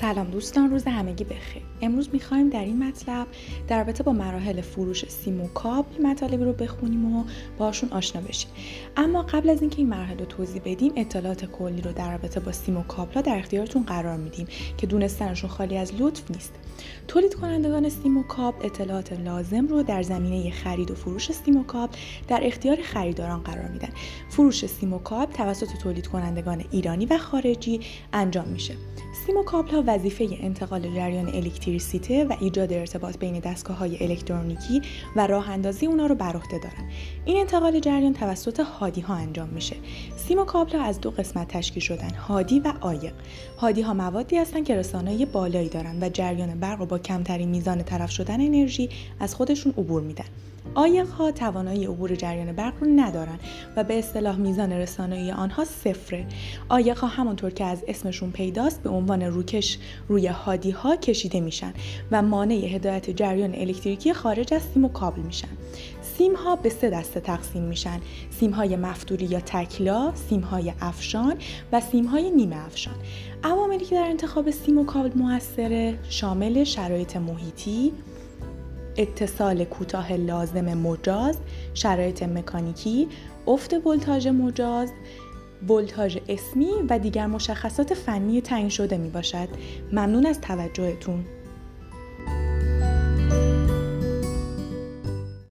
سلام دوستان روز همگی بخیر. امروز می‌خوایم در این مطلب در رابطه با مراحل فروش سیم و کابل مطالبی رو بخونیم و باشون آشنا بشیم. اما قبل از اینکه این مراحل رو توضیح بدیم اطلاعات کلی رو در رابطه با سیم و کابل در اختیارتون قرار میدیم که دونستنشون خالی از لطف نیست. تولید کنندگان سیم و کابل اطلاعات لازم رو در زمینه خرید و فروش سیم و کابل در اختیار خریداران قرار میدن. فروش سیم و کابل توسط تولید کنندگان ایرانی و خارجی انجام میشه. سیم و کابل ها وظیفه انتقال جریان الکتریسیته و ایجاد ارتباط بین دستگاه های الکترونیکی و راه اندازی اونا رو بر عهده دارن. این انتقال جریان توسط هادی ها انجام میشه. سیم و کابل ها از دو قسمت تشکیل شدن هادی و عایق. هادی ها موادی هستن که رسانه بالایی دارن و جریان برق رو با کمترین میزان طرف شدن انرژی از خودشون عبور میدن. آیق ها توانایی عبور جریان برق رو ندارن و به اصطلاح میزان رسانایی آنها صفره. آیق ها همونطور که از اسمشون پیداست به عنوان روکش روی هادی ها کشیده میشن و مانع هدایت جریان الکتریکی خارج از سیم و کابل میشن. سیم ها به سه دسته تقسیم میشن. سیم های مفتوری یا تکلا سیم های افشان و سیم های نیمه افشان. عواملی که در انتخاب سیم و کابل موثره شامل شرایط محیطی اتصال کوتاه لازم مجاز، شرایط مکانیکی، افت ولتاژ مجاز، ولتاژ اسمی و دیگر مشخصات فنی تعیین شده می باشد. ممنون از توجهتون.